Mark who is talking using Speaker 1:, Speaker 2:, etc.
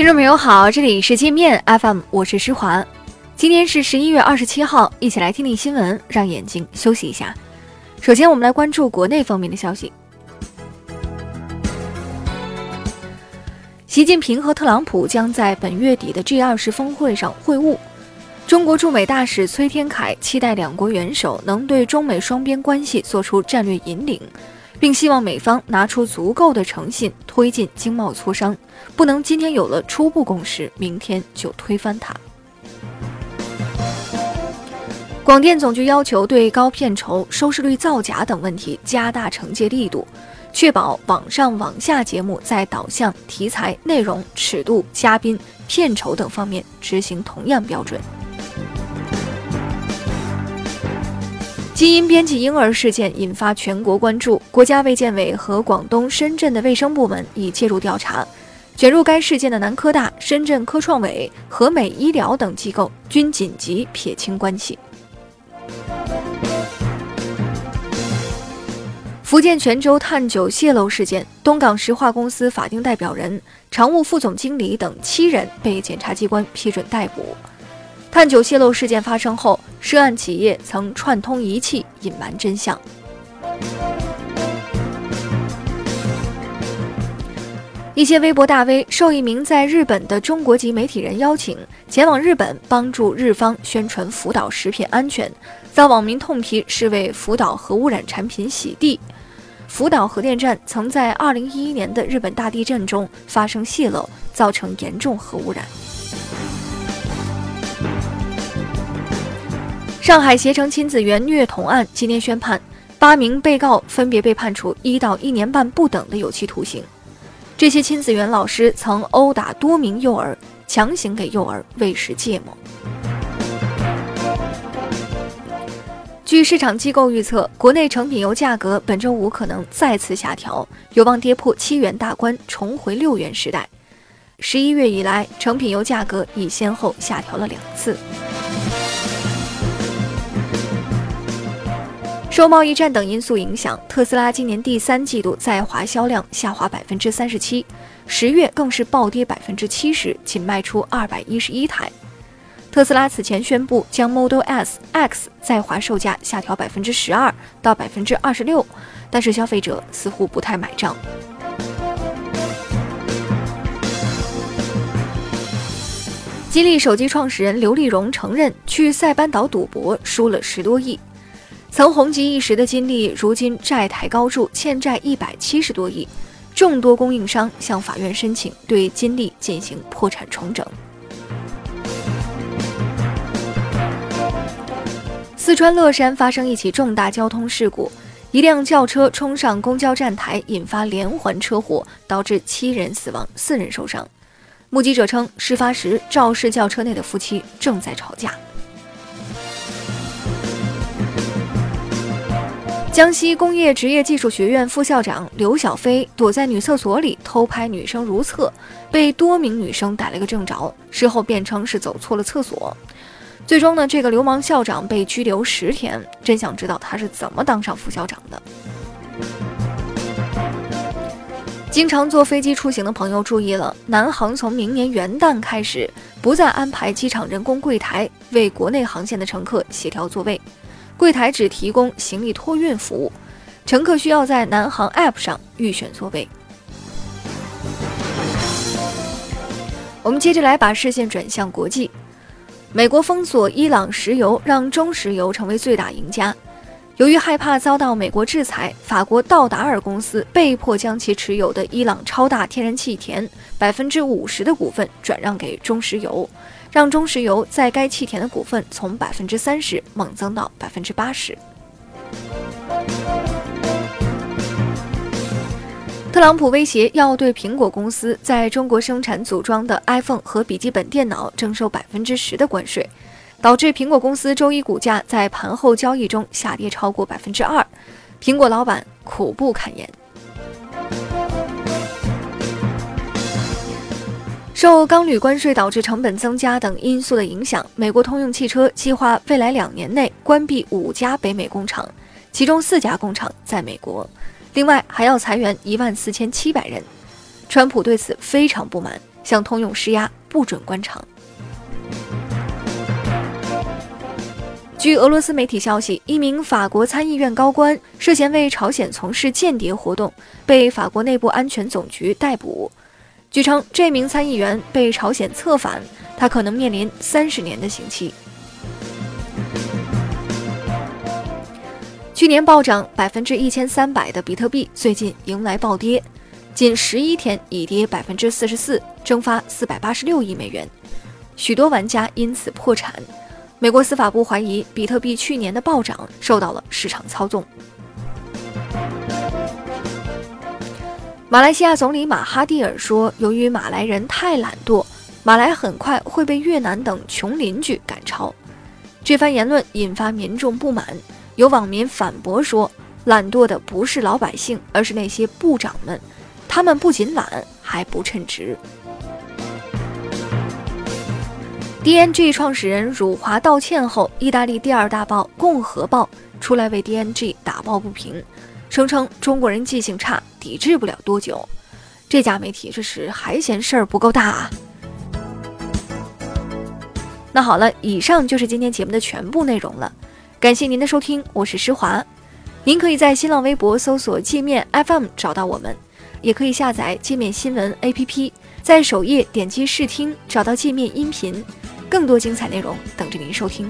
Speaker 1: 听众朋友好，这里是界面 FM，我是施华。今天是十一月二十七号，一起来听听新闻，让眼睛休息一下。首先，我们来关注国内方面的消息。习近平和特朗普将在本月底的 G 二十峰会上会晤。中国驻美大使崔天凯期待两国元首能对中美双边关系做出战略引领，并希望美方拿出足够的诚信推进经贸磋商，不能今天有了初步共识，明天就推翻它。广电总局要求对高片酬、收视率造假等问题加大惩戒力度，确保网上网下节目在导向、题材、内容、尺度、嘉宾、片酬等方面执行同样标准。基因编辑婴儿事件引发全国关注，国家卫健委和广东、深圳的卫生部门已介入调查。卷入该事件的南科大、深圳科创委、和美医疗等机构均紧急撇清关系。福建泉州碳九泄漏事件，东港石化公司法定代表人、常务副总经理等七人被检察机关批准逮捕。碳九泄漏事件发生后，涉案企业曾串通一气隐瞒真相。一些微博大 V 受一名在日本的中国籍媒体人邀请，前往日本帮助日方宣传福岛食品安全，遭网民痛批是为福岛核污染产品洗地。福岛核电站曾在2011年的日本大地震中发生泄漏，造成严重核污染。上海携程亲子园虐童案今天宣判，八名被告分别被判处一到一年半不等的有期徒刑。这些亲子园老师曾殴打多名幼儿，强行给幼儿喂食芥末。据市场机构预测，国内成品油价格本周五可能再次下调，有望跌破七元大关，重回六元时代。十一月以来，成品油价格已先后下调了两次。受贸易战等因素影响，特斯拉今年第三季度在华销量下滑百分之三十七，十月更是暴跌百分之七十，仅卖出二百一十一台。特斯拉此前宣布将 Model S、X 在华售价下调百分之十二到百分之二十六，但是消费者似乎不太买账。吉利手机创始人刘立荣承认去塞班岛赌博输了十多亿，曾红极一时的金立如今债台高筑，欠债一百七十多亿，众多供应商向法院申请对金立进行破产重整。四川乐山发生一起重大交通事故，一辆轿车冲上公交站台，引发连环车祸，导致七人死亡，四人受伤。目击者称，事发时肇事轿车内的夫妻正在吵架。江西工业职业技术学院副校长刘小飞躲在女厕所里偷拍女生如厕，被多名女生逮了个正着，事后辩称是走错了厕所。最终呢，这个流氓校长被拘留十天。真想知道他是怎么当上副校长的。经常坐飞机出行的朋友注意了，南航从明年元旦开始，不再安排机场人工柜台为国内航线的乘客协调座位，柜台只提供行李托运服务，乘客需要在南航 App 上预选座位。我们接着来把视线转向国际。美国封锁伊朗石油，让中石油成为最大赢家。由于害怕遭到美国制裁，法国道达尔公司被迫将其持有的伊朗超大天然气田百分之五十的股份转让给中石油，让中石油在该气田的股份从百分之三十猛增到百分之八十。特朗普威胁要对苹果公司在中国生产组装的 iPhone 和笔记本电脑征收百分之十的关税，导致苹果公司周一股价在盘后交易中下跌超过百分之二，苹果老板苦不堪言。受钢铝关税导致成本增加等因素的影响，美国通用汽车计划未来两年内关闭五家北美工厂，其中四家工厂在美国。另外还要裁员一万四千七百人，川普对此非常不满，向通用施压，不准关厂。据俄罗斯媒体消息，一名法国参议院高官涉嫌为朝鲜从事间谍活动，被法国内部安全总局逮捕。据称，这名参议员被朝鲜策反，他可能面临三十年的刑期。去年暴涨百分之一千三百的比特币，最近迎来暴跌，仅十一天已跌百分之四十四，蒸发四百八十六亿美元，许多玩家因此破产。美国司法部怀疑比特币去年的暴涨受到了市场操纵。马来西亚总理马哈蒂尔说：“由于马来人太懒惰，马来很快会被越南等穷邻居赶超。”这番言论引发民众不满，有网民反驳说：“懒惰的不是老百姓，而是那些部长们，他们不仅懒，还不称职。” DNG 创始人辱华道歉后，意大利第二大报《共和报》出来为 DNG 打抱不平，声称中国人记性差，抵制不了多久。这家媒体这是还嫌事儿不够大啊！那好了，以上就是今天节目的全部内容了，感谢您的收听，我是施华。您可以在新浪微博搜索“界面 FM” 找到我们，也可以下载界面新闻 APP，在首页点击试听，找到界面音频。更多精彩内容等着您收听。